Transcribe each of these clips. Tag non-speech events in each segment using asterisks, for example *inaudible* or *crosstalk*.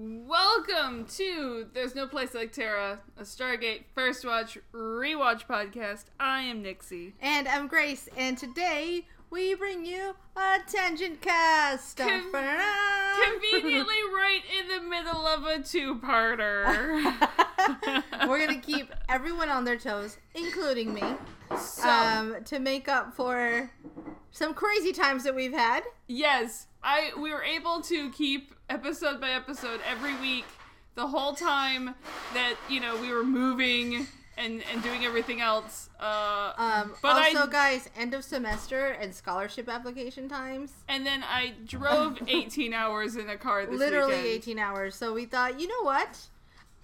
Welcome to There's No Place Like Terra, a Stargate First Watch Rewatch podcast. I am Nixie. And I'm Grace, and today we bring you a tangent cast. Con- Conveniently *laughs* right in the middle of a two-parter. *laughs* We're gonna keep *laughs* everyone on their toes, including me, so, um, to make up for some crazy times that we've had. yes, I we were able to keep episode by episode every week the whole time that, you know, we were moving and and doing everything else. Uh Um, But I- also, guys, end of semester and scholarship application times. and then I drove 18 hours in a car this Literally weekend. 18 hours. So we thought, you know what?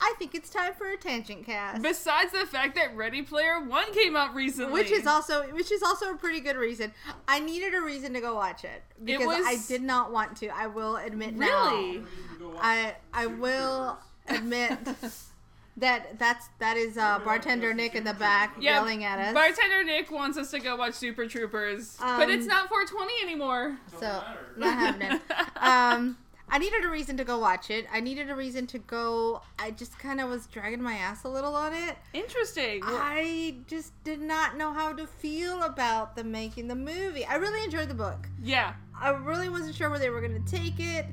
I think it's time for a tangent cast. Besides the fact that Ready Player One came out recently, which is also which is also a pretty good reason. I needed a reason to go watch it because was- I did not want to. I will admit really now. I I will admit *laughs* that that's that is uh, bartender Nick in the back yeah. yelling at us. Bartender Nick wants us to go watch Super Troopers, but it's Um, not 420 anymore. so not happening. *laughs* um, I needed a reason to go watch it. I needed a reason to go. I just kind of was dragging my ass a little on it. Interesting. I just did not know how to feel about them making the movie. I really enjoyed the book. yeah. I really wasn't sure where they were going to take it.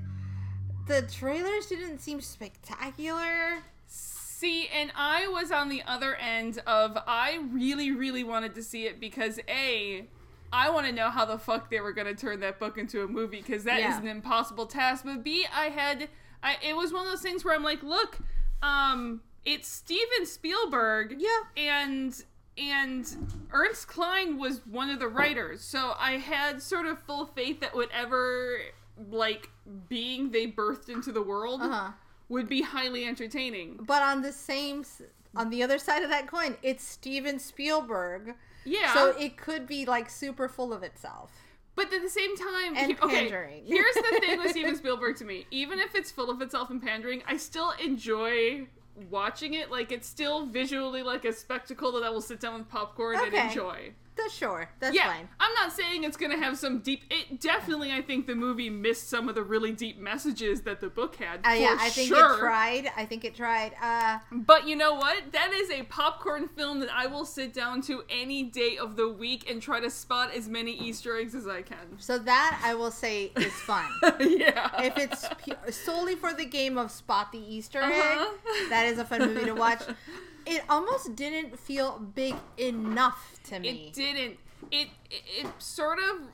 The trailers didn't seem spectacular. See, and I was on the other end of I really, really wanted to see it because A, I want to know how the fuck they were going to turn that book into a movie because that is Yeah. an impossible task. But B, I had, I it was one of those things where I'm like, look, um, it's Steven Spielberg, Yeah. and and Ernest Cline was one of the writers, so I had sort of full faith that whatever like being they birthed into the world Uh-huh. would be highly entertaining. But on the same on the other side of that coin, it's Steven Spielberg. Yeah. So it could be like super full of itself. but at the same time, And he- okay, pandering. here's the thing with *laughs* Steven Spielberg to me. Even if it's full of itself and pandering, I still enjoy watching it. Like it's still visually like a spectacle that I will sit down with popcorn and enjoy. That's sure. That's yeah, fine. I'm not saying it's gonna have some deep. It definitely, I think the movie missed some of the really deep messages that the book had. Uh, yeah, I think sure. it tried. I think it tried. Uh, But you know what? That is a popcorn film that I will sit down to any day of the week and try to spot as many Easter eggs as I can. so that I will say is fun. *laughs* yeah. if it's pu- solely for the game of spot the Easter egg, Uh-huh. that is a fun movie to watch. *laughs* It almost didn't feel big enough to me. It didn't. It, it it sort of.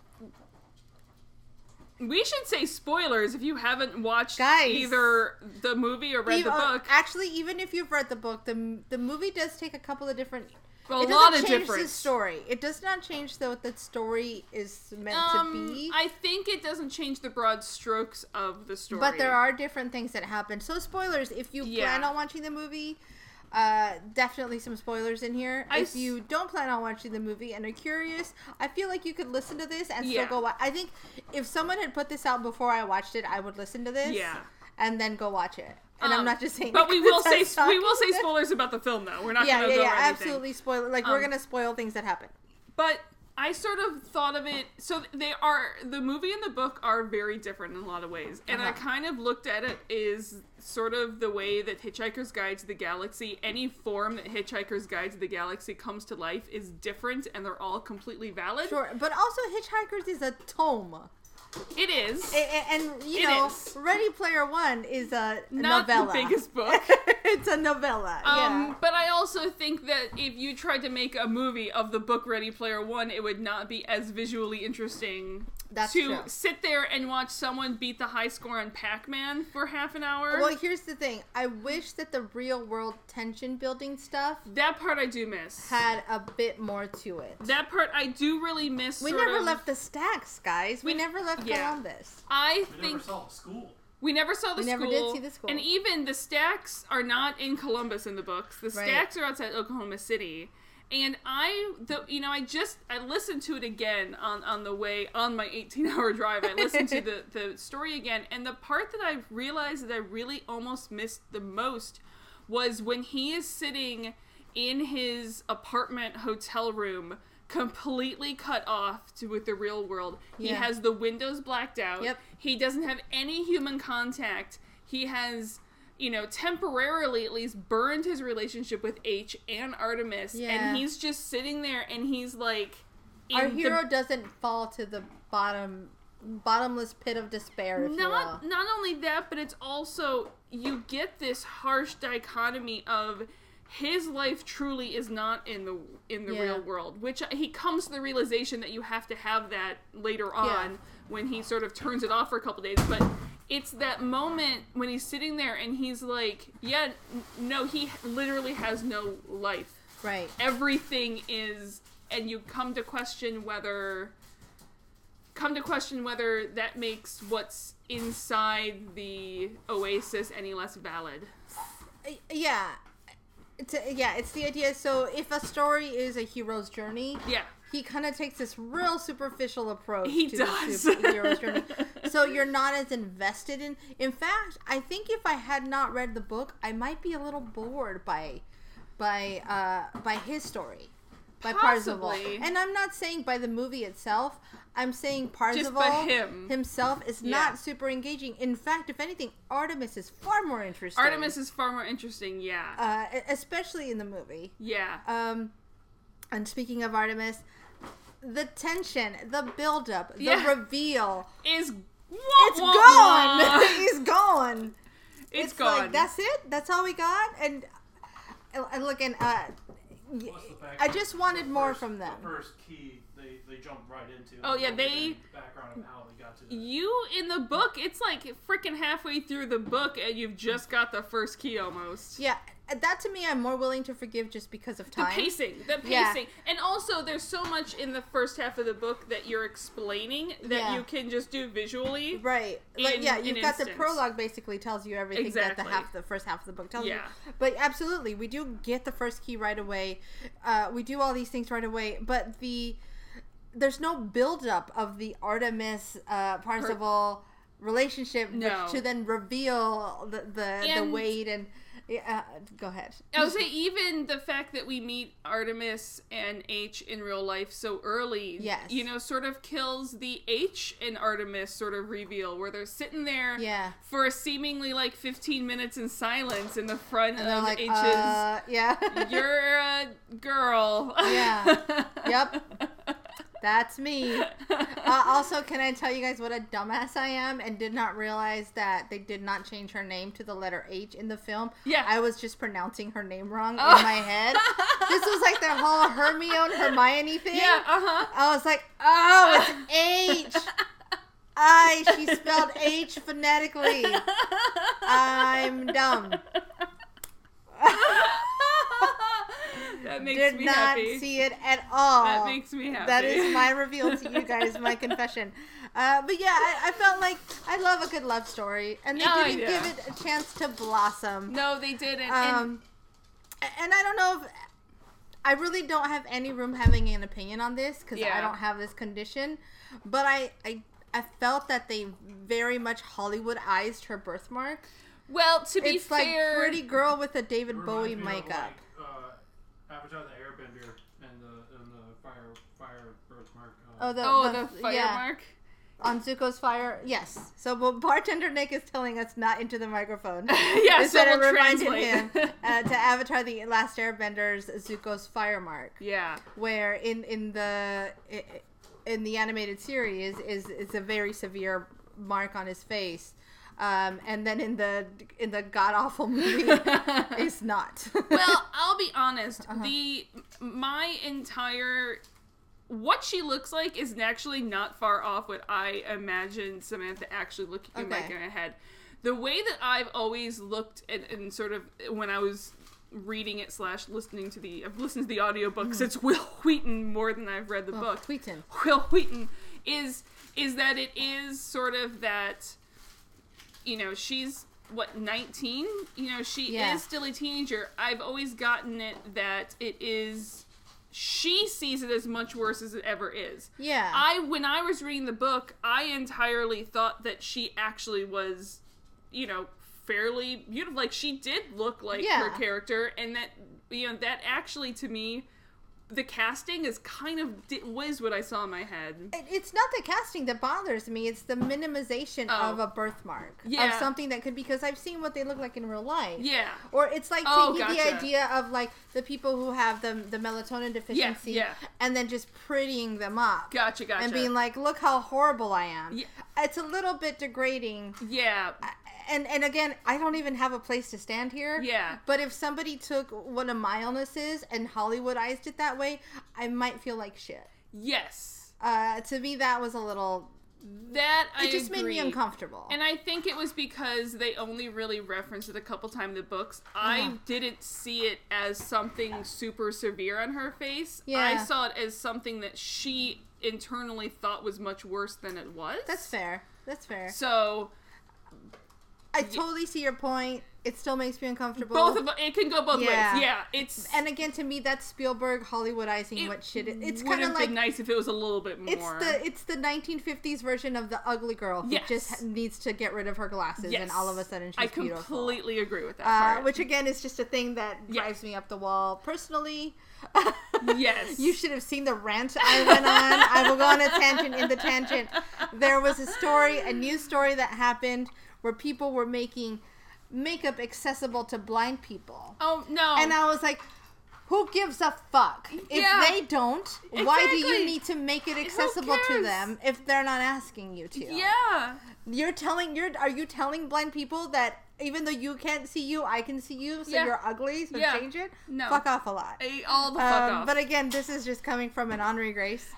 We should say spoilers if you haven't watched Guys. either the movie or read the uh, book. actually, even if you've read the book, the the movie does take a couple of different. A it lot of change difference. the story. It does not change though what the story is meant Um, to be. I think it doesn't change the broad strokes of the story. But there are different things that happen. So spoilers. If you Yeah. plan on watching the movie, uh, definitely some spoilers in here. I if you don't plan on watching the movie and are curious, I feel like you could listen to this and Yeah. still go. Wa- I think if someone had put this out before I watched it, I would listen to this. Yeah. And then go watch it. And I'm Um, not just saying. But *laughs* we will say we will say spoilers about the film though. We're not Yeah, yeah, go yeah. Absolutely spoil. Like we're Um, gonna spoil things that happen. But I sort of thought of it so they are the movie and the book are very different in a lot of ways. And I Uh-huh. kind of looked at it is sort of the way that Hitchhiker's Guide to the Galaxy, any form that Hitchhiker's Guide to the Galaxy comes to life is different and they're all completely valid. Sure, but also Hitchhikers is a tome, It is. A- a- and, you It know, is. Ready Player One is a not novella. the biggest book. *laughs* it's a novella. Um, yeah. but I also think that if you tried to make a movie of the book Ready Player One, it would not be as visually interesting That's to true. sit there and watch someone beat the high score on Pac-Man for half an hour. Well, here's the thing. I wish that the real world tension building stuff that part I do miss. had a bit more to it. that part I do really miss. We sort never of- left the stacks, guys. We, We- never left yeah. Columbus. I We think never saw school. we never saw the We school. never did see the school. And even the stacks are not in Columbus in the books. The Right. stacks are outside Oklahoma City. And I, the, you know, I just I listened to it again on on the way on my 18 hour drive. I listened to the *laughs* the story again, and the part that I realized that I really almost missed the most was when he is sitting in his apartment hotel room completely cut off to with the real world. He Yeah. has the windows blacked out. Yep. He doesn't have any human contact. he has you know temporarily at least burned his relationship with H and Artemis Yeah. and he's just sitting there and he's like Our in the- hero doesn't fall to the bottom, bottomless pit of despair. Not not only that but it's also you get this harsh dichotomy of his life truly is not in the in the Yeah. real world which he comes to the realization that you have to have that later on when he sort of turns it off for a couple days but it's that moment when he's sitting there and he's like yeah no he literally has no life Right. everything is and you come to question whether come to question whether that makes what's inside the oasis any less valid uh, Yeah. It's yeah, it's the idea. So if a story is a hero's journey, yeah he kind of takes this real superficial approach He to does. the superhero's journey. So you're not as invested in. In fact, I think if I had not read the book, I might be a little bored by, by, uh, by his story, by Parzival. And I'm not saying by the movie itself. I'm saying Parzival him. himself is Yeah. not super engaging. In fact, if anything, Artemis is far more interesting. artemis is far more interesting yeah uh, especially in the movie. yeah Um, and speaking of Artemis, the tension, the buildup, the Yeah. reveal. is It's gone. He's *laughs* gone. *laughs* it's like, gone that's it. That's all we got. And and look, and uh, y- Plus the fact I just wanted more first- from them. The first key they, they jumped right into. Oh, yeah, There was they- background of how they got to that. you in the book it's like freaking halfway through the book and you've just got the first key almost Yeah, that to me, I'm more willing to forgive just because of time. the pacing the Yeah. pacing and also there's so much in the first half of the book that you're explaining that Yeah. you can just do visually Right. Like yeah, you've got the prologue basically tells you everything that the half the first half of the book tells Yeah. you. But absolutely, we do get the first key right away. Uh, we do all these things right away, but the there's no buildup of the Artemis uh, Parzival relationship No. to then reveal the the, the weight and yeah, uh, go ahead. I would say even the fact that we meet Artemis and H in real life so early, Yes. you know, sort of kills the H and Artemis sort of reveal where they're sitting there Yeah. for seemingly like 15 minutes in silence in the front And of like, H's. uh, yeah. You're a girl. Yeah. *laughs* Yep. That's me. *laughs* Uh, also, can I tell you guys what a dumbass I am and did not realize that they did not change her name to the letter H in the film? Yeah. I was just pronouncing her name wrong Oh. in my head. *laughs* this was like the whole Hermione Hermione thing. Yeah, uh huh. I was like, oh, it's H. I, she spelled H phonetically. *laughs* I'm dumb. That makes Did me not happy. see it at all. that makes me happy. That is my *laughs* reveal to you guys, my confession. Uh, but yeah, I, I felt like I love a good love story, and they Oh, didn't yeah. give it a chance to blossom. No, they didn't. and Um, and I don't know if I really don't have any room having an opinion on this because I don't have this condition. But I, I, I felt that they very much Hollywoodized her birthmark. well, to be fair, It's fair, like pretty girl with a David Bowie reminds me of, makeup. Like, The Airbender and the and the fire fire birthmark. Uh, Oh, the, oh, the, the fire yeah. mark. on Zuko's fire. Yes. So well, bartender Nick is telling us not into the microphone. *laughs* yeah, Is so that we'll reminded him uh, *laughs* to Avatar: The Last Airbender's Zuko's fire mark, yeah. where in in the in the animated series is is a very severe mark on his face. Um, and then in the in the god awful movie, *laughs* it's not. *laughs* well, I'll be honest. Uh-huh. The my entire what she looks like is actually not far off what I imagined Samantha actually looking like in my head. The way that I've always looked and, and sort of when I was reading it slash listening to the I've listened to the audiobooks, it's Wil Wheaton more than I've read the Oh, book. Wheaton. Wil Wheaton is is that it is sort of that you know she's what 19 you know she Yeah. is still a teenager i've always gotten it that it is she sees it as much worse as it ever is Yeah. i when i was reading the book i entirely thought that she actually was you know fairly beautiful like she did look like Yeah. her character and that you know that actually to me the casting is kind of was what I saw in my head. It's not the casting that bothers me. It's the minimization Oh. of a birthmark of something that could because I've seen what they look like in real life. Yeah. Or it's like Oh, taking the idea of like the people who have the the melatonin deficiency yeah. and then just prettying them up Gotcha, gotcha. and being like, "Look how horrible I am." Yeah. It's a little bit degrading. yeah. And and again, I don't even have a place to stand here. Yeah. But if somebody took one of my illnesses and Hollywoodized it that way, I might feel like shit. Yes. Uh, to me, that was a little. That I It just made me uncomfortable. And I think it was because they only really referenced it a couple times in the books. I Uh-huh. didn't see it as something super severe on her face. Yeah. I saw it as something that she internally thought was much worse than it was. That's fair. That's fair. So I totally see your point. It still makes me uncomfortable. both of it can go both Yeah. ways. Yeah, it's and again, to me, that's Spielberg Hollywoodizing what shit. It, it's kind of like nice if it was a little bit more. it's the it's the 1950s version of the ugly girl who Yes. just needs to get rid of her glasses, and all of a sudden she's beautiful. I beautiful. completely agree with that Uh, which again is just a thing that Yeah. drives me up the wall personally. Yes. *laughs* you should have seen the rant I went on. I will go on a tangent in the tangent. There was a story, a news story that happened where people were making makeup accessible to blind people. oh no. And I was like, who gives a fuck? If Yeah. they don't, why do you need to make it accessible to them if they're not asking you to? yeah. You're telling you're are you telling blind people that even though you can't see you, I can see you, so Yeah. you're ugly, so Yeah. change it? No. Fuck off a lot. A- all the fuck Um, off. but again, this is just coming from an Henri Grace. *laughs* *laughs*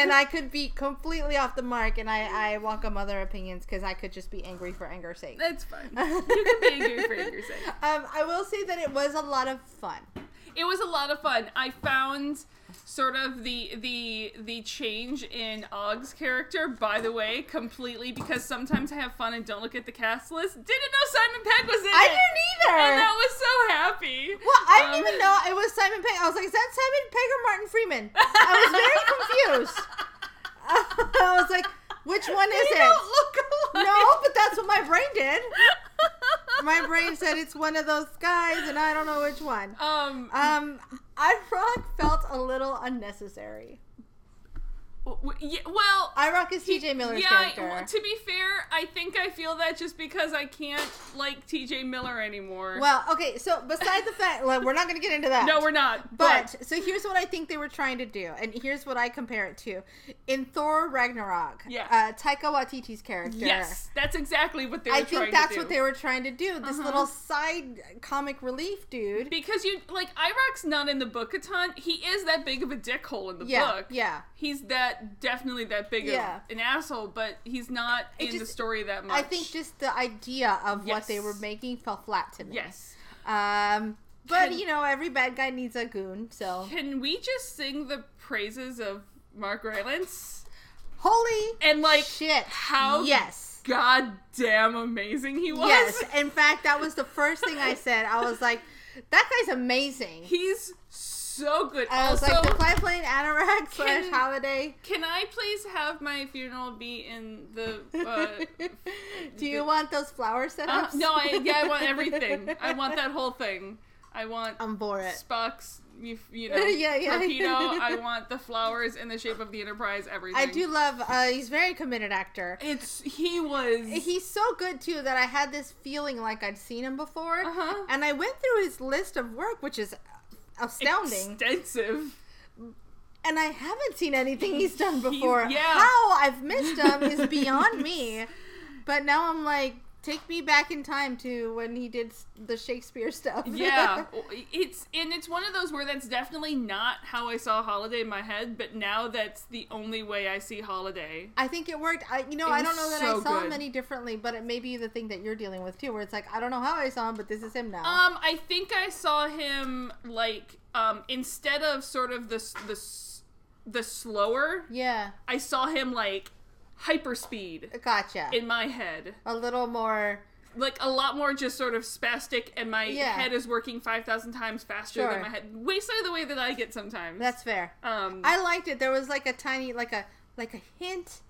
and I could be completely off the mark, and I, I welcome other opinions because I could just be angry for anger's sake. That's fine. *laughs* You can be angry for anger's sake. Um, I will say that it was a lot of fun. It was a lot of fun. I found sort of the the the change in Og's character, by the way, completely because sometimes I have fun and don't look at the cast list. Didn't know Simon Pegg was in it. I it. didn't either. And I was so happy. well, I didn't Um, even know it was Simon Pegg. I was like, is that Simon Pegg or Martin Freeman? I was very *laughs* confused. *laughs* I was like, which one is They it? don't look alike. No, but that's what my brain did. My brain said it's one of those guys, and I don't know which one. *laughs* um, Um, iRock felt a little unnecessary. Yeah, well, iRock is TJ Miller's yeah, character. well, to be fair, I think I feel that just because I can't like TJ Miller anymore. well, okay, so besides the fact, like, we're not going to get into that. no, we're not. But so here's what I think they were trying to do, and here's what I compare it to. In Thor Ragnarok, Yeah. uh, Taika Waititi's character. yes, that's exactly what they were I think that's what they were trying to do. This Uh-huh. little side comic relief dude. Because you like Irock's not in the book a ton. He is that big of a dickhole in the Yeah, book. yeah. He's that definitely that big Yeah. of an asshole, but he's not It in the story that much. I think just the idea of what they were making fell flat to me. yes. Um, but Can- you know, every bad guy needs a goon. So Can we just sing the praises of Mark Rylance holy and like shit! how yes, goddamn amazing he was? yes. In fact, that was the first thing I said. I was like, that guy's amazing. He's so good. I was also, like, the Quiet Plane Anorak slash Halliday. can I please have my funeral be in the? Uh, *laughs* Do you want those flower setups? uh, no, I yeah, I want everything. *laughs* I want that whole thing. I want I'm for it. Spock's, you, you *laughs* know, Yeah, yeah. torpedo. I want the flowers in the shape of the Enterprise. Everything. I do love. Uh, he's very committed actor. It's he was. He's so good too that I had this feeling like I'd seen him before, Uh-huh. and I went through his list of work, which is astounding. extensive. and I haven't seen anything he's done before. yeah. How I've missed him is beyond me. *laughs* But now I'm like, take me back in time to when he did the Shakespeare stuff. Yeah, *laughs* it's and it's one of those where that's definitely not how I saw Halliday in my head, but now that's the only way I see Halliday. I think it worked. I, you know, I don't know that so I saw him good. any differently, but it may be the thing that you're dealing with too, where it's like, I don't know how I saw him, but this is him now. Um, I think I saw him like um instead of sort of the the the slower, yeah, I saw him like hyperspeed gotcha. in my head. a little more. Like a lot more just sort of spastic and my Yeah. head is working 5000 times faster Sure. than my head. Basically the way that I get sometimes. That's fair. um I liked it. There was like a tiny, like a, like a hint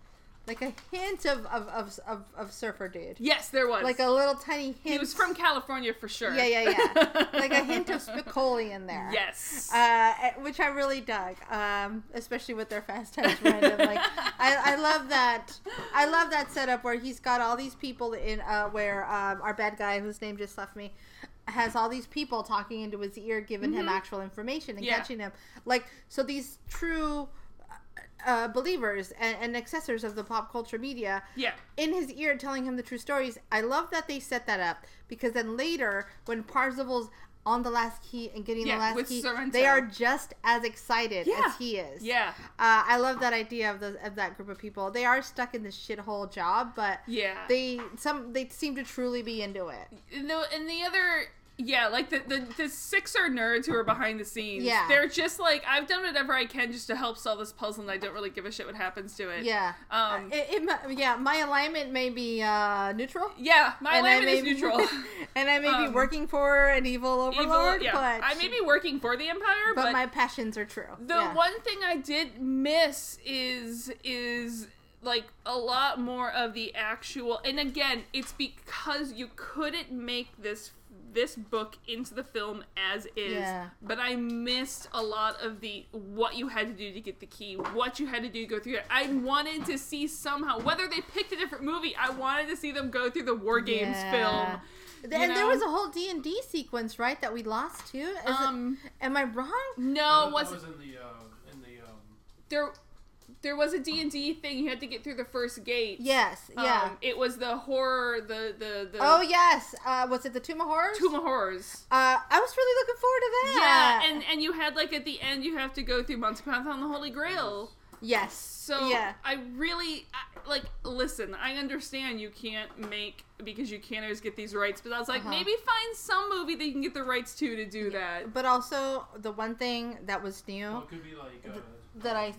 like a hint of of of, of, of surfer dude. Yes, there was. Like a little tiny hint. he was from California for sure. Yeah, yeah, yeah. *laughs* like a hint of Spicoli in there. Yes. Uh, which I really dug, um, especially with their Fast Times random. Like, I, I love that. I love that setup where he's got all these people in. Uh, where um, our bad guy, whose name just left me, has all these people talking into his ear, giving him actual information and Yeah. catching him. Like, so these true. Uh, believers and, and accessors of the pop culture media yeah. in his ear telling him the true stories. I love that they set that up because then later when Parzival's on the last key and getting Yeah, the last key, Sorrento. they are just as excited Yeah. as he is. Yeah. Uh, I love that idea of the of that group of people. They are stuck in this shithole job, but Yeah. they some they seem to truly be into it. No, and the other, yeah, like the, the the six are nerds who are behind the scenes. Yeah. they're just like I've done whatever I can just to help solve this puzzle, and I don't really give a shit what happens to it. Yeah. Um. It, it yeah, my alignment may be uh, neutral. yeah, my and alignment is be- neutral. *laughs* and I may Um, be working for an evil overlord, Evil, yeah. but I may be working for the Empire, but, but, my passions are true. the Yeah. one thing I did miss is is like a lot more of the actual. And again, it's because you couldn't make this this book into the film as is Yeah. but i missed a lot of the what you had to do to get the key what you had to do to go through it i wanted to see somehow whether they picked a different movie i wanted to see them go through the war games Yeah. film Th- you and there was a whole D and D sequence, right, that we lost too. Is it- um am I wrong? no that was was in the uh, in the um, there there was a D&D thing you had to get through the first gate Yes, yeah. Um, it was the horror, the the the oh yes, uh, was it the Tomb of Horrors? Tomb of Horrors. Uh, I was really looking forward to that. Yeah, and and you had like at the end you have to go through Monty Python and the Holy Grail. yes, So yeah, I really I, like listen. I understand you can't make because you can't always get these rights, but I was like Uh-huh. maybe find some movie that you can get the rights to to do that. but also the one thing that was new well, it could be like uh, that I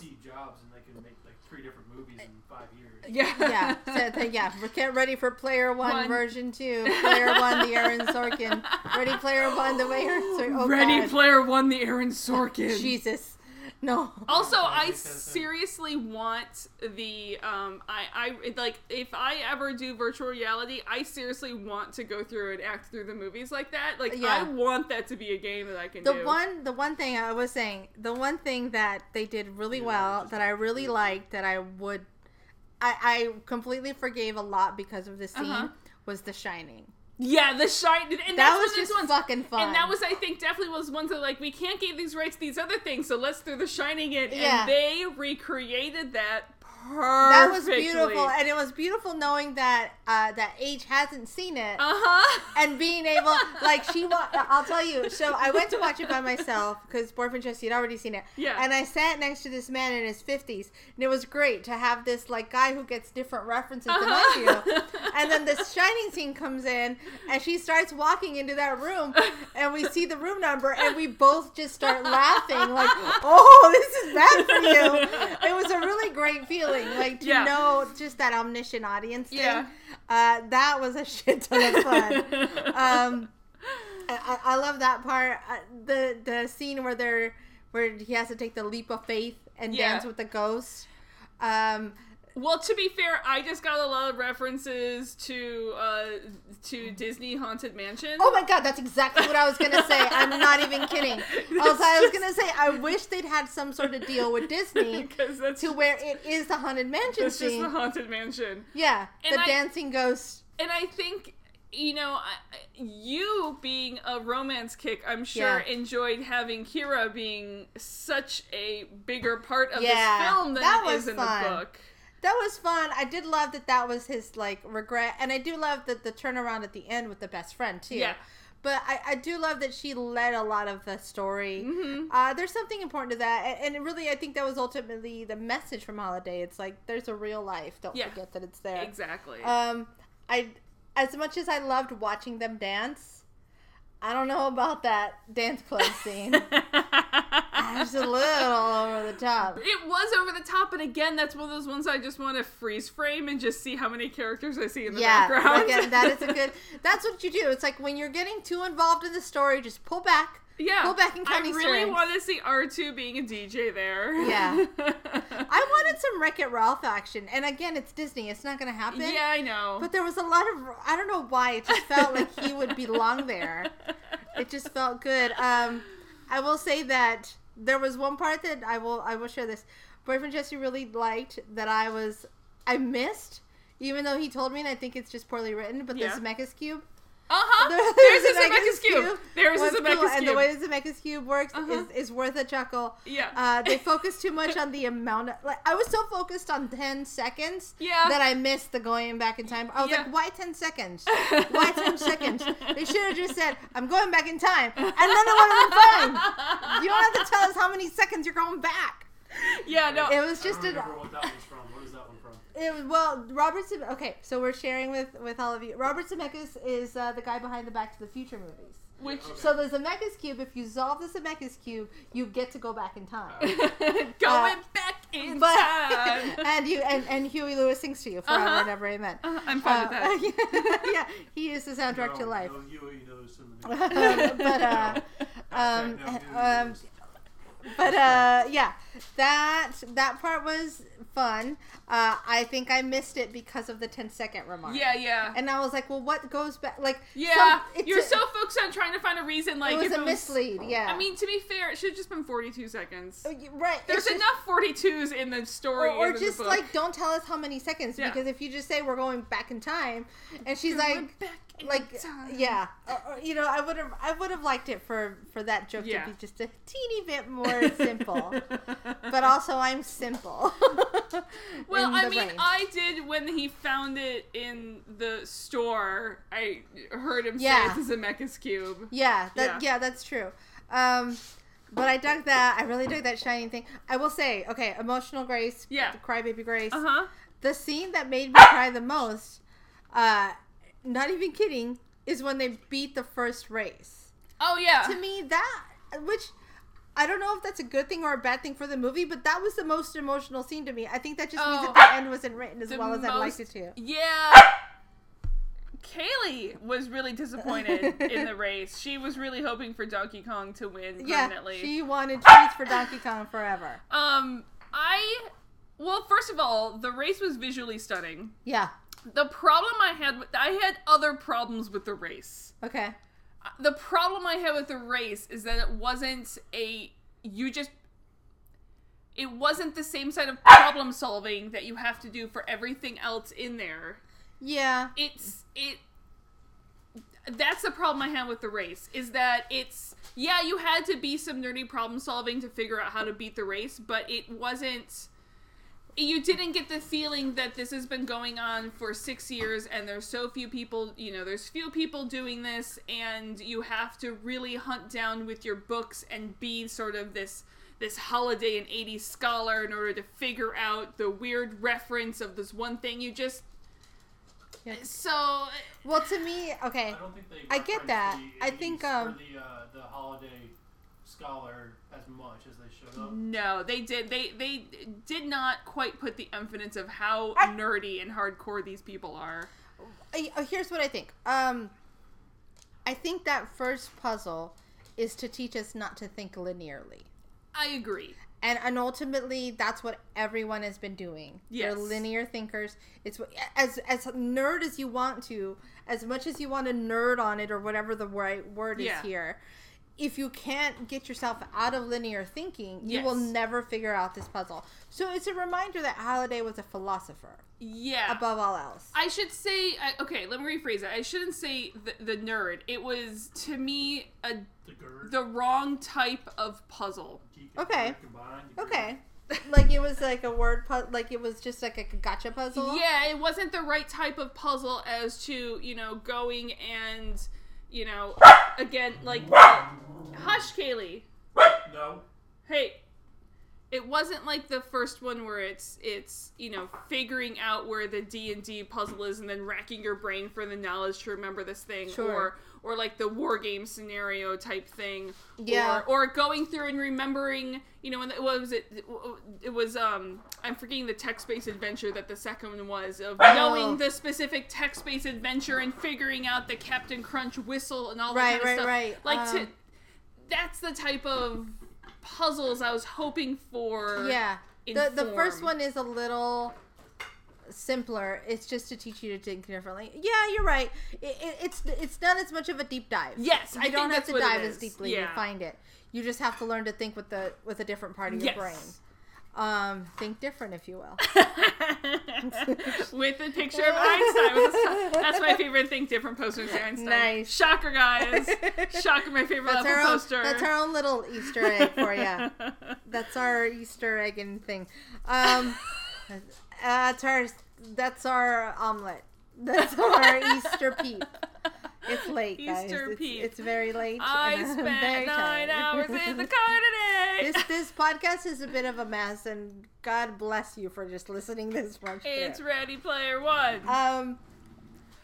Steve Jobs, and they can make like three different movies in five years. *laughs* Yeah, yeah so, th- yeah we're get ready for Player One, One. version two. Player One, the Aaron Sorkin. Ready Player One, the Aaron Sorkin. Oh, Ready God. Player One, the Aaron Sorkin. Jesus, no. Also, I I think that's it. seriously want the um I I like if I ever do virtual reality, I seriously want to go through and act through the movies like that. Like Yeah. I want that to be a game that I can The do. one, the one thing I was saying, the one thing that they did really Yeah, well, just that I really this. liked, that I would, I, I completely forgave a lot because of the scene, Uh-huh. was The Shining. Yeah, the shine and That was just one's fucking fun. And that was, I think, definitely was ones that like we can't give these rights to these other things, so let's throw The Shining in. Yeah. And they recreated that. That was beautiful, and it was beautiful knowing that uh, that H hasn't seen it. Uh huh. and being able, like she, wa- I'll tell you. So I went to watch it by myself because boyfriend Jesse had already seen it. Yeah. And I sat next to this man in his fifties, and it was great to have this like guy who gets different references than I Uh-huh. do. And then this shining scene comes in, and she starts walking into that room, and we see the room number, and we both just start laughing, like, "Oh, this is bad for you." It was a really great feeling, like to Yeah. know just that omniscient audience thing. Yeah. Uh, that was a *laughs* shit ton of fun. *laughs* um, I, I love that part. Uh, the the scene where they're where he has to take the leap of faith and Yeah. dance with the ghost. Um, Well, to be fair, I just got a lot of references to uh, to Disney Haunted Mansion. oh my god, that's exactly what I was gonna say. I'm not even kidding. *laughs* Also, I was gonna say I wish they'd had some sort of deal with Disney *laughs* to where it is the haunted mansion that's just the Haunted Mansion, yeah, And the I- dancing ghost. and I think. You know, I- you being a romance kick, I'm sure Yeah. enjoyed having Kira being such a bigger part of Yeah, this film than it was in fun. the book. That was fun. I did love that that was his like regret, and I do love that the turnaround at the end with the best friend too. Yeah. But I, I do love that she led a lot of the story. Mhm. Uh, there's something important to that, and, and really, I think that was ultimately the message from Halliday. It's like there's a real life. Don't Yeah. forget that it's there. Exactly. Um, I as much as I loved watching them dance, I don't know about that dance club scene. *laughs* Just a little over the top. It was over the top, and again, that's one of those ones I just want to freeze frame and just see how many characters I see in the Yeah, background. again, *laughs* that is a good. That's what you do. It's like when you're getting too involved in the story, just pull back. yeah. pull back and count I really eggs. want to see R2 being a DJ there. Yeah. *laughs* I wanted some Wreck It Ralph action, and again, it's Disney. It's not going to happen. yeah, I know. But there was a lot of I don't know why it just felt like he would belong there. It just felt good. Um, I will say that there was one part that I will I will share this. Boyfriend Jesse really liked that I was I missed, even though he told me, and I think it's just poorly written. But Yeah. the Zemeckis cube. Uh-huh. The- There's *laughs* the a Zemeckis cube. There's a was Zemeckis cool, cube. And the way the Zemeckis cube works Uh-huh. is, is worth a chuckle. Yeah. Uh, they focus too much on the amount of like I was so focused on ten seconds Yeah. that I missed the going back in time. I was Yeah. like, why ten seconds? *laughs* Why ten seconds? They should have just said, I'm going back in time, and then it would have been fine. You don't have to tell us how many seconds you're going back. yeah, no. It was I just don't a. It was well, Robert. Zem- okay, so we're sharing with with all of you. Robert Zemeckis is uh, the guy behind the Back to the Future movies. Which So the Zemeckis cube, if you solve the Zemeckis cube, you get to go back in time. *laughs* going back in But *laughs* time. and you and, and Huey Lewis sings to you forever Uh-huh. and ever, amen. Uh, I'm fine with that. *laughs* yeah, he is the soundtrack to life. No, Huey knows in the Um, but uh, um, Hashtag no um, Lewis. But uh, yeah, that that part was fun. Uh, I think I missed it because of the 10 second remark. Yeah, yeah. And I was like, well, what goes back? Like, Yeah, some- you're a- so focused on trying to find a reason. Like it was a mislead. Yeah. I mean, to be fair, it should have just been 42 seconds. Uh, right. There's just- enough 42s in the story. Or, or and in the just like, don't tell us how many seconds Yeah. because if you just say we're going back in time, and she's Going like, back like, yeah, or, or, you know, I would have, I would have liked it for for that joke Yeah. to be just a teeny bit *laughs* more simple, but also I'm simple. *laughs* Well, I mean, brain. I did when he found it in the store. I heard him Yeah. say it's a Zemeckis cube. Yeah, that Yeah. yeah, that's true. Um, but I dug that. I really dug that shining thing. I will say, okay, emotional Grace, Yeah. crybaby Grace. Uh huh. The scene that made me cry the most, uh, not even kidding, is when they beat the first race. Oh yeah. To me, that which. I don't know if that's a good thing or a bad thing for the movie, but that was the most emotional scene to me. I think that just means Oh. that the end wasn't written as well as I'd like it to. Yeah. Kaylee was really disappointed *laughs* in the race. She was really hoping for Donkey Kong to win Yeah, she wanted treats for Donkey Kong forever. Um, I well, first of all, the race was visually stunning. Yeah. The problem I had, with, I had other problems with the race. Okay. The problem I had with the race is that it wasn't a you just. It wasn't the same side of problem solving that you have to do for everything else in there. Yeah. it's it that's the problem I had with the race is that it's yeah you had to be some nerdy problem solving to figure out how to beat the race but it wasn't you didn't get the feeling that this has been going on for six years and there's so few people you know there's few people doing this and you have to really hunt down with your books and be sort of this this Halliday and 80s scholar in order to figure out the weird reference of this one thing you just Yeah. so Well, to me, okay. I don't think they. I get that. The I think, 80s or um, the uh, the Halliday scholar as much as they showed up. No, they did. They they did not quite put the emphasis of how I- nerdy and hardcore these people are. Uh, Here's what I think. Um, I think that first puzzle is to teach us not to think linearly. I agree. And, and ultimately, that's what everyone has been doing. Yes. They're linear thinkers. It's what, as as nerd as you want to, as much as you want to nerd on it or whatever the right word is here. If you can't get yourself out of linear thinking, you will never figure out this puzzle. So it's a reminder that Halliday was a philosopher Yeah. above all else. I should say I, okay. Let me rephrase it. I shouldn't say the, the nerd. It was to me a The the wrong type of puzzle. Okay. nerd combined, you Okay. *laughs* like it was like a word pu- like it was just like a gotcha puzzle. Yeah, it wasn't the right type of puzzle as to you know going and you know again like hush, Kaylee. No. hey it wasn't like the first one where it's it's you know figuring out where the d&d puzzle is and then racking your brain for the knowledge to remember this thing Sure. or or like the war game scenario type thing. Yeah. Or, or going through and remembering, you know, and what was it? It was um, I'm forgetting the text-based adventure that the second one was of knowing the specific text-based adventure and figuring out the Captain Crunch whistle and all that Right, kind of right, stuff. right. Like Um, to, that's the type of puzzles I was hoping for. Yeah. The the first one is a little simpler. It's just to teach you to think differently. Yeah, you're right. It, it, it's it's not as much of a deep dive. Yes, you I don't have that's to dive as deeply Yeah. to find it. You just have to learn to think with the with a different part of your Yes. brain. Um, think different, if you will. *laughs* with a picture of Einstein. That's my favorite thing. Different posters of Einstein. Nice. Shocker, guys. *laughs* Shocker, my favorite That's level own. poster. That's our own little Easter egg for you. *laughs* That's our Easter egg and thing. Um, uh, that's our that's our omelet. That's our Easter peep. It's late, guys. Easter it's, peep. it's very late. I and *laughs* spent very nine tired. hours in the car today. this this podcast is a bit of a mess, and God bless you for just listening this much. it's it. Ready Player One. Um.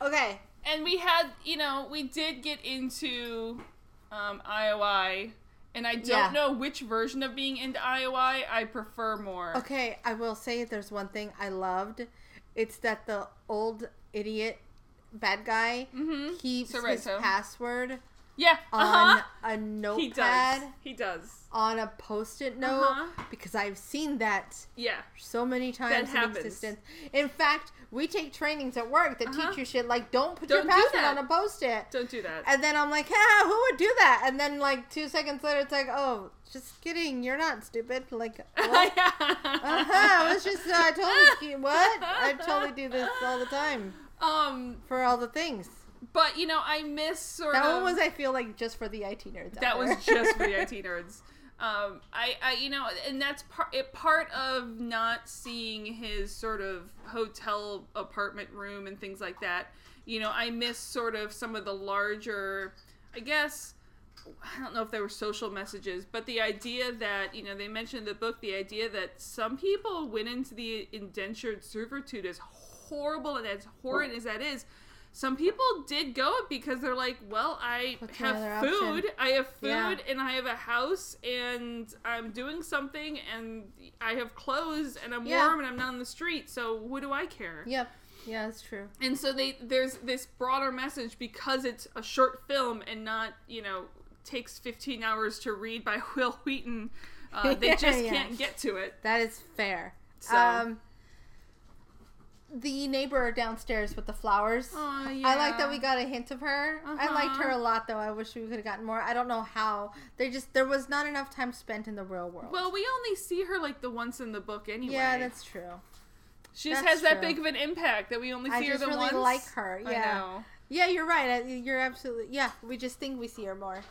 Okay. and we had, you know, we did get into um, IOI, and I don't Yeah. know which version of being into IOI I prefer more. Okay, I will say there's one thing I loved. It's that the old idiot bad guy Mhm. keeps his password Yeah. on Uh-huh. a He does. He does. on a post-it note Uh-huh. because I've seen that Yeah. so many times in happens. existence. In fact, we take trainings at work that Uh-huh. teach you shit like don't put Don't your password on a post-it. Don't do that. And then I'm like, ah, who would do that? And then like two seconds later, it's like, oh, just kidding, you're not stupid. Like, *laughs* what? Uh huh. I was just, uh, I totally, *laughs* what? I totally do this all the time Um, for all the things. But you know, I miss sort That of. one was, I feel like, just for the IT nerds. that was just for the *laughs* IT nerds. Um, I, I, you know, and that's part it, part of not seeing his sort of hotel apartment room and things like that. You know, I miss sort of some of the larger, I guess. I don't know if there were social messages, but the idea that you know they mentioned in the book the idea that some people went into the indentured servitude as horrible and as horrid as that is. Some people did go up because they're like, well, I What's have option? food, I have food, Yeah. and I have a house, and I'm doing something, and I have clothes, and I'm Yeah. warm, and I'm not on the street. So what do I care? Yep. Yeah, that's true. And so they there's this broader message because it's a short film and not you know takes 15 hours to read by *laughs* Wil Wheaton. Uh, they *laughs* just Yeah. can't get to it. That is fair. So- Um, the neighbor downstairs with the flowers. Oh, yeah. I like that we got a hint of her. I liked Uh-huh. her a lot, though. I wish we could have gotten more. I don't know how. They just there was not enough time spent in the real world. Well, we only see her like the once in the book anyway. yeah, that's true. she just that's has that true. big of an impact that we only see I her just the really once. like her. I Yeah. know. Yeah, you're right. You're absolutely yeah. We just think we see her more.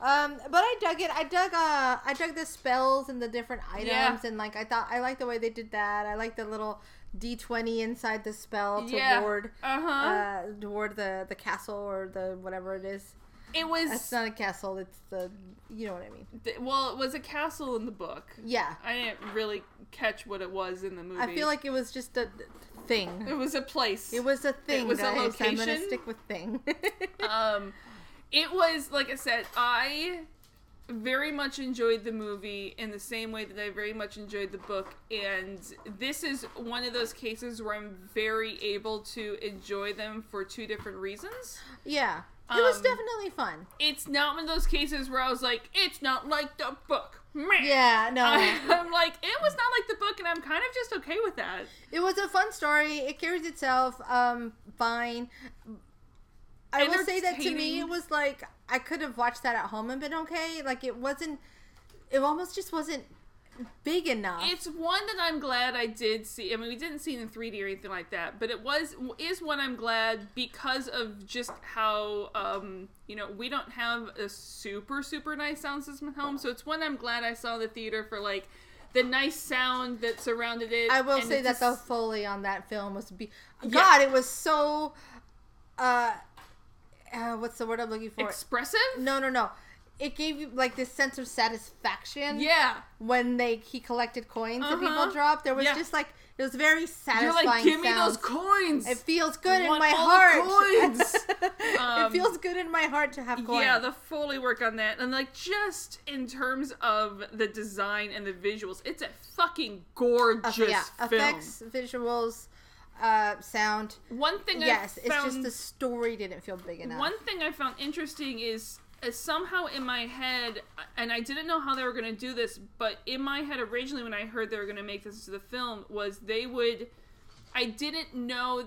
Um, but I dug it. I dug uh, I dug the spells and the different items, Yeah. and like I thought I like the way they did that. I like the little D twenty inside the spell to Yeah. ward Uh-huh. uh toward the the castle or the whatever it is. it was It's not a castle. It's the you know what I mean. th- well, it was a castle in the book. Yeah, I didn't really catch what it was in the movie. I feel like it was just a thing. it was a place. It was a thing. It was a guys. I'm gonna location? stick with thing. *laughs* um it was like i said i very much enjoyed the movie in the same way that i very much enjoyed the book and this is one of those cases where i'm very able to enjoy them for two different reasons yeah, it was Um, definitely fun. it's not one of those cases where i was like it's not like the book Meh. Yeah, no. *laughs* i'm like it was not like the book and i'm kind of just okay with that It was a fun story. It carries itself um fine. I will say that to me, it was like I could have watched that at home and been okay. Like it wasn't. It almost just wasn't big enough. It's one that I'm glad I did see. I mean, we didn't see it in 3D or anything like that, but it was is one I'm glad because of just how um you know we don't have a super super nice sound system at home, so it's one I'm glad I saw the theater for like the nice sound that surrounded it. I will say that the foley on that film was be. Yeah. God, it was so. Uh, uh, what's the word I'm looking for? expressive. No, no, no. it gave you like this sense of satisfaction. Yeah. When they he collected coins that people Uh-huh. dropped, there was Yeah. just like it was very You're satisfying. like, give me those coins. It feels good in my heart. coins. Um, *laughs* it feels good in my heart to have coins. Yeah, the Foley work on that, and like just in terms of the design and the visuals, it's a fucking gorgeous Uh, yeah, film. effects, visuals, uh, sound. One thing, Yes, I it's just the story didn't feel big enough. One thing I found interesting is, is somehow in my head, and I didn't know how they were going to do this, but in my head originally when I heard they were going to make this into the film was they would. I didn't know.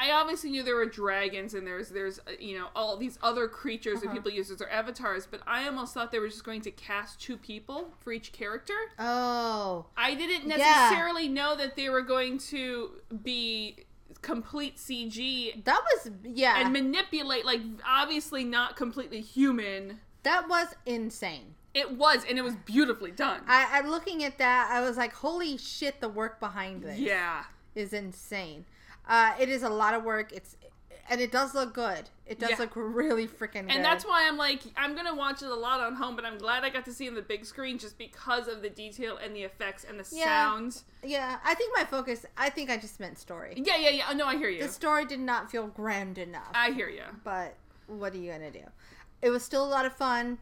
I obviously knew there were dragons and there's there's uh, you know all these other creatures that Uh-huh. people use as their avatars, but I almost thought they were just going to cast two people for each character. oh, I didn't Yeah. necessarily know that they were going to be complete CG that was yeah, and manipulate like obviously not completely human that was insane. it was and it was beautifully done I, I looking at that, I was like, holy shit, the work behind this. yeah is insane. Uh, it is a lot of work. It's and it does look good. It does Yeah. look really freaking good. and that's why i'm like i'm gonna watch it a lot on home but i'm glad i got to see it on the big screen just because of the detail and the effects and the Yeah. sound yeah, I think my focus. I think I just meant story. yeah yeah yeah oh, no i hear you The story did not feel grand enough. i hear you but what are you gonna do? It was still a lot of fun.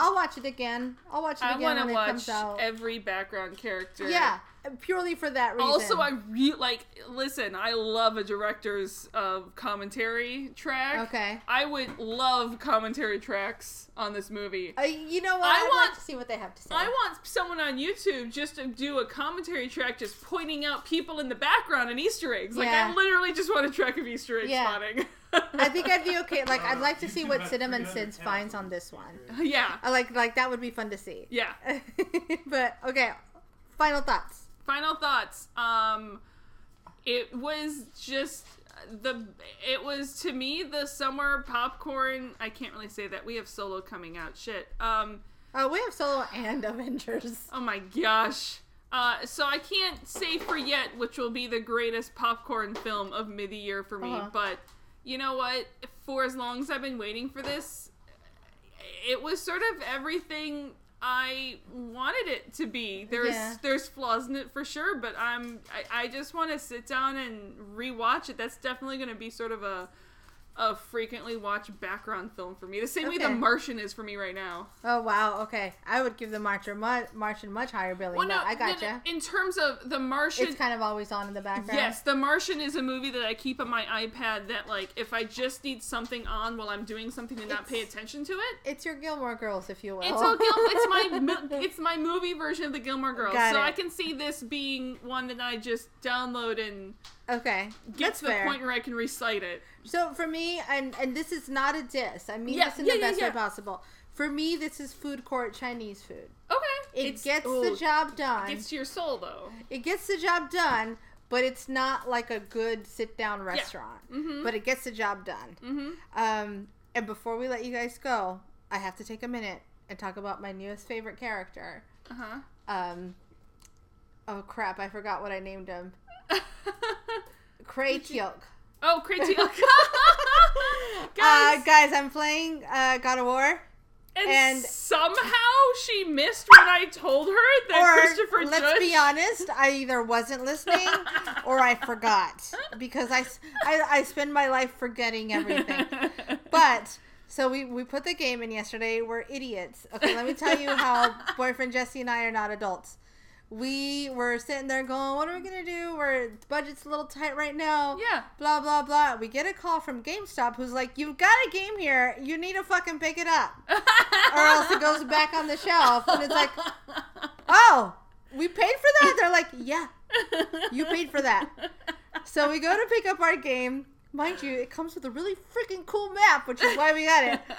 I'll watch it again. I'll watch it i again want when to it comes watch out. every background character yeah, purely for that reason. Also, I re like listen. I love a director's uh, commentary track. Okay. I would love commentary tracks on this movie. Uh, you know what? I I'd want- like to see what they have to say. I want someone on YouTube just to do a commentary track, just pointing out people in the background and Easter eggs. Like Yeah. I literally just want a track of Easter egg Yeah. spotting. *laughs* I think I'd be okay. Like I'd like to see what Cinnamon 300 Sids finds on this one. *laughs* yeah, I like like that would be fun to see. yeah. *laughs* but okay, final thoughts. Final thoughts. Um, it was just the. It was to me the summer popcorn. I can't really say that we have solo coming out. Shit. Um. Oh, we have Solo and *laughs* Avengers. Oh my gosh. Uh, so I can't say for yet which will be the greatest popcorn film of mid year for me, Uh-huh. but you know what? For as long as I've been waiting for this, it was sort of everything I wanted it to be. There's Yeah. there's flaws in it for sure, but I'm I, I just want to sit down and rewatch it. That's definitely going to be sort of a a frequently watched background film for me. The same way The Martian is for me right now. Oh wow, okay. I would give the Martian much, Martian much higher billing. Well, no, I gotcha. no, In terms of The Martian, It's kind of always on in the background. yes, The Martian is a movie that I keep on my iPad. That like, if I just need something on while I'm doing something to not pay attention to it, It's your Gilmore Girls, if you will. it's all Gil- It's my *laughs* it's my movie version of the Gilmore Girls. Got so it. I can see this being one that I just download and okay. get That's to the fair. point where I can recite it. So for me, and and this is not a diss. I mean Yeah, this in yeah, the yeah, best way possible. For me, this is food court Chinese food. Okay, It It's- gets ooh, the job done. Gets to your soul though. it gets the job done, but it's not like a good sit down restaurant. Mhm. But it gets the job done. Mm-hmm. Um, and before we let you guys go, I have to take a minute and talk about my newest favorite character. Uh huh. Um, oh crap, I forgot what I named him. *laughs* Teal'c. oh, crazy. *laughs* *laughs* Uh, Guys, guys, I'm playing uh, God of War. and, and- somehow she missed when I told her that Or Christopher let's Judge. be honest, I either wasn't listening or I forgot because I I spend my life forgetting everything. *laughs* But so we we put the game in yesterday. We're idiots. Okay, let me tell you how boyfriend Jesse and I are not adults. We were sitting there going, "What are we gonna do? We're the budget's a little tight right now." yeah. Blah blah blah. We get a call from GameStop, who's like, "You've got a game here. You need to fucking pick it up, *laughs* or else it goes back on the shelf." And it's like, "Oh, we paid for that?" They're like, "Yeah, you paid for that." So we go to pick up our game. Mind you, it comes with a really freaking cool map, which is why we got it. *laughs*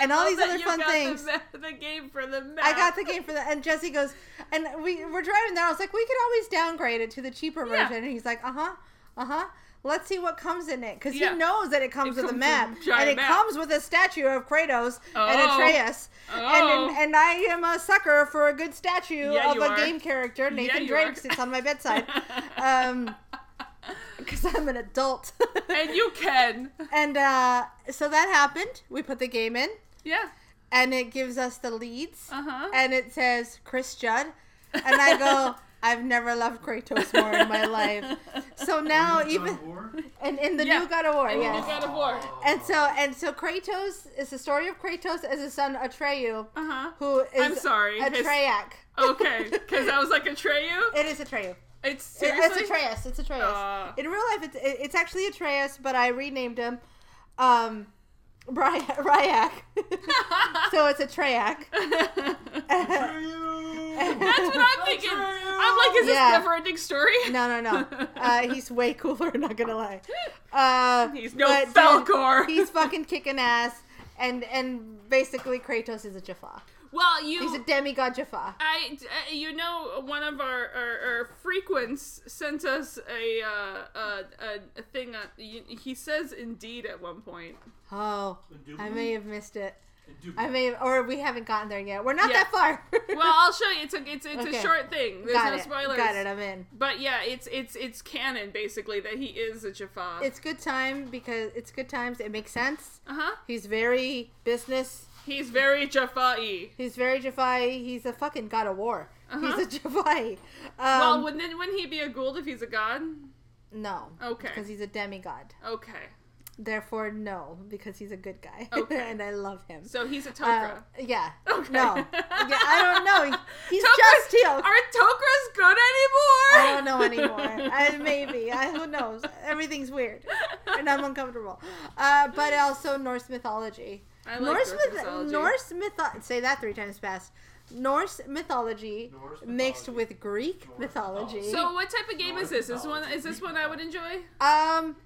And all these other fun the things. ma- The, game for the map. I got the game for the. And Jesse goes, and we were driving there. I was like, we could always downgrade it to the cheaper Yeah. version. And he's like, uh huh, uh huh. Let's see what comes in it. Because Yeah. he knows that it comes It with a map. a And it map. comes with a statue of Kratos and Oh. Atreus. Oh. And, and I am a sucker for a good statue Yeah, of a are. game character. Nathan Drake sits on my bedside. *laughs* um, because I'm an adult. *laughs* and you can. and uh, so that happened. We put the game in. Yeah. and it gives us the leads, Uh huh. and it says Chris Judge, and I go, *laughs* I've never loved Kratos more in my life. So now God even and in the Yeah. new God of War, And the new yes. God of War. And so and so Kratos is the story of Kratos as his son Atreyu, Uh huh. who is I'm sorry. his- Atreyak. Okay, because I was like Atreyu. It is Atreyu. It's It- seriously. it's Atreus. It's Atreus. Aw. In real life, it's it- it's actually Atreus, but I renamed him, um, *laughs* Bry- Ryak. *laughs* so it's Atreyak. Atreyu! That's what I'm thinking. I'm like, is this Yeah. never-ending story? No, no, no. *laughs* Uh, he's way cooler. Not gonna lie. Uh, He's no but, uh, Falkor. He's fucking kicking ass, and and basically Kratos is a Jaffa. Well, you. He's a demigod Jaffa. I, uh, you know, one of our, our, our frequents sent us a, uh, a, a, a thing. Uh, he he says indeed at one point. Oh, I may have missed it. I may have, or we haven't gotten there yet. We're not Yeah. that far. *laughs* Well, I'll show you. It's a it's it's Okay. a short thing. There's got no it. spoilers. Got it. I'm in. But yeah, it's it's it's canon basically that he is a Jaffa. It's good time because it's good times. It makes sense. uh huh. He's very business. He's very Jaffa-y. He's very Jafai. He's a fucking god of war. Uh-huh. He's a Jafai. well, Um, wouldn't wouldn't he be a Goa'uld if he's a god? no. Okay. Because he's a demigod. Okay. Therefore, no, because he's a good guy. *laughs* Okay. and I love him. So he's a Uh, yeah. *laughs* Okay. No. Yeah, I don't know. He's Tok'ras- just Teal. Aren't Tok'ras good anymore? I don't know anymore. *laughs* I, maybe. I, who knows? Everything's weird. And I'm uncomfortable. Uh, but also Norse mythology. I like Norse, Norse myth- mythology. Norse mytho- Say that three times fast. Norse mythology, Norse mixed with Greek Norse mythology. mythology. So what type of game is this? Is one is this one I would enjoy? Um,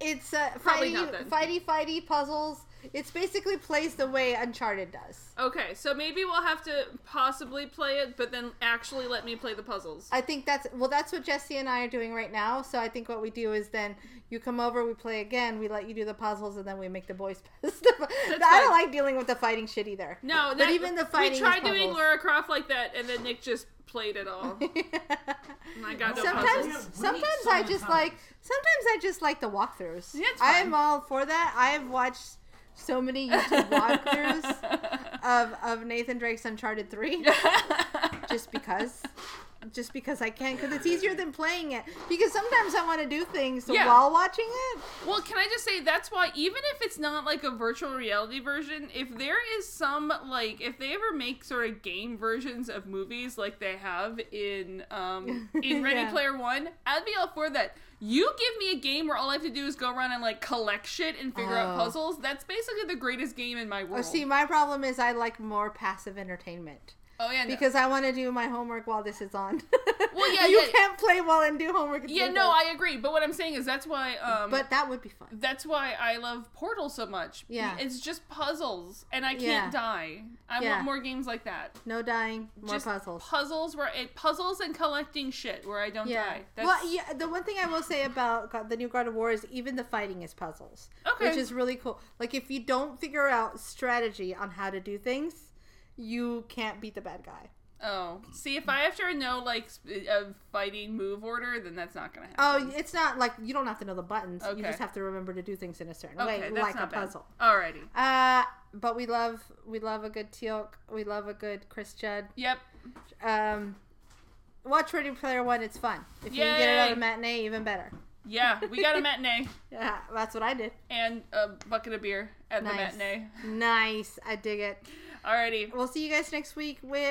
it's uh, Probably fighty, not fighty, fighty puzzles. It's basically plays the way Uncharted does. Okay, so maybe we'll have to possibly play it, but then actually let me play the puzzles. I think that's well, that's what Jesse and I are doing right now. So I think what we do is then you come over, we play again, we let you do the puzzles, and then we make the boys. *laughs* I don't like dealing with the fighting shit either. no, but that, even the fighting. We is tried doing puzzles. Lara Croft like that, and then Nick just played it all. *laughs* And I got no sometimes, puzzles. Sometimes some I just times. like. Sometimes I just like the walkthroughs. Yeah. I'm all for that. I have watched so many YouTube walkthroughs *laughs* of of Nathan Drake's Uncharted Three. *laughs* just because just because i can because it's easier than playing it because sometimes i want to do things Yeah. while watching it Well, can I just say that's why even if it's not like a virtual reality version, if there is some like if they ever make sort of game versions of movies like they have in um *laughs* in Ready Yeah. Player One, I'd be all for that. You give me a game where all I have to do is go around and like collect shit and figure out Oh. puzzles. That's basically the greatest game in my world. oh see my problem is i like more passive entertainment oh yeah, no. because i want to do my homework while this is on *laughs* Well, yeah, *laughs* you yeah. can't play while and do homework at yeah, no, time. I agree. But what I'm saying is that's why um but that would be fun that's why I love Portal so much. Yeah. It's just puzzles and I can't Yeah. die. I Yeah. want more games like that. no dying more just puzzles Puzzles where it puzzles and collecting shit where I don't die. That's, Well, yeah. The one thing I will say about God- the new God of War is even the fighting is puzzles, Okay. which is really cool. Like if you don't figure out strategy on how to do things, you can't beat the bad guy. Oh, see, if I have to know like a fighting move order, then that's not gonna happen. Oh, it's not like you don't have to know the buttons. Okay. You just have to remember to do things in a certain okay, way, like a bad. puzzle. Alrighty. Uh, but we love we love a good Teal'c. We love a good Chris Judge. Yep. Um, watch Ready Player One. It's fun. If you can get it on Yay. a matinee, even better. Yeah, we got a matinee *laughs* Yeah, that's what I did. and a bucket of beer at the matinee. Nice. I dig it. Alrighty. We'll see you guys next week with.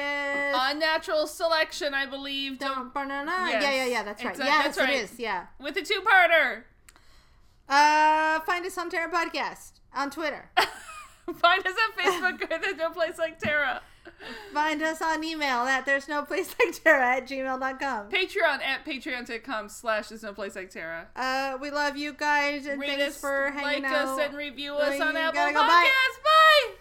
Unnatural selection, I believe. Don't. Yes. Yeah, yeah, yeah. That's right. It's a- yes, that's right. it is. Yeah. with a two-parter. Uh, find us on Terra Podcast on Twitter. *laughs* Find us at Facebook. *laughs* There's no place like Terra. find us on email at there's no place like Terra at gmail.com. Patreon at patreon.com slash there's no place like Terra. Uh, we love you guys and Rate thanks us, for like hanging us, out. and review us on Apple Podcasts. go, bye. Bye.